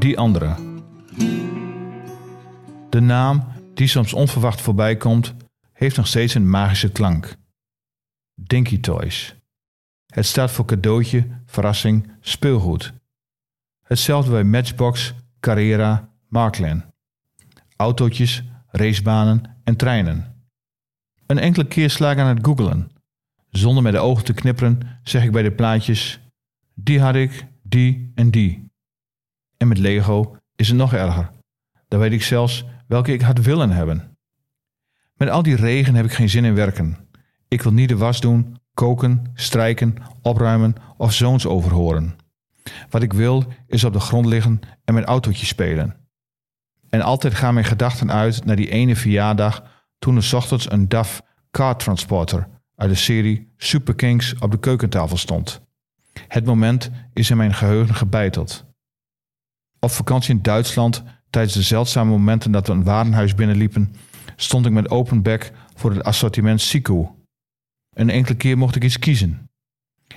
die andere. De naam, die soms onverwacht voorbij komt, heeft nog steeds een magische klank. Dinky Toys. Het staat voor cadeautje, verrassing, speelgoed. Hetzelfde bij Matchbox, Carrera, Markland. Autootjes, racebanen en treinen. Een enkele keer sla ik aan het googelen. Zonder met de ogen te knipperen zeg ik bij de plaatjes: die had ik, die en die. En met Lego is het nog erger. Dan weet ik zelfs welke ik had willen hebben. Met al die regen heb ik geen zin in werken. Ik wil niet de was doen, koken, strijken, opruimen of zoons overhoren. Wat ik wil is op de grond liggen en met autootjes spelen. En altijd gaan mijn gedachten uit naar die ene verjaardag toen er ochtends een DAF car transporter uit de serie Super Kings op de keukentafel stond. Het moment is in mijn geheugen gebeiteld. Op vakantie in Duitsland, tijdens de zeldzame momenten dat we een warenhuis binnenliepen, stond ik met open bek voor het assortiment Siku. Een enkele keer mocht ik iets kiezen.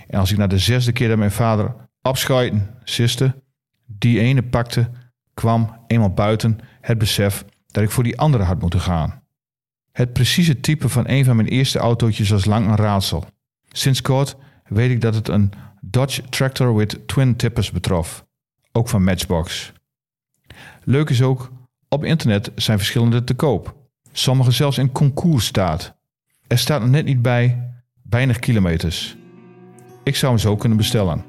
En als ik na de zesde keer dat mijn vader opschuiten siste, die ene pakte, kwam eenmaal buiten het besef dat ik voor die andere had moeten gaan. Het precieze type van een van mijn eerste autootjes was lang een raadsel. Sinds kort weet ik dat het een Dodge Tractor with twin tippers betrof, ook van Matchbox. Leuk is ook, op internet zijn verschillende te koop. Sommige zelfs in concoursstaat. Er staat er net niet bij, weinig kilometers. Ik zou hem zo kunnen bestellen.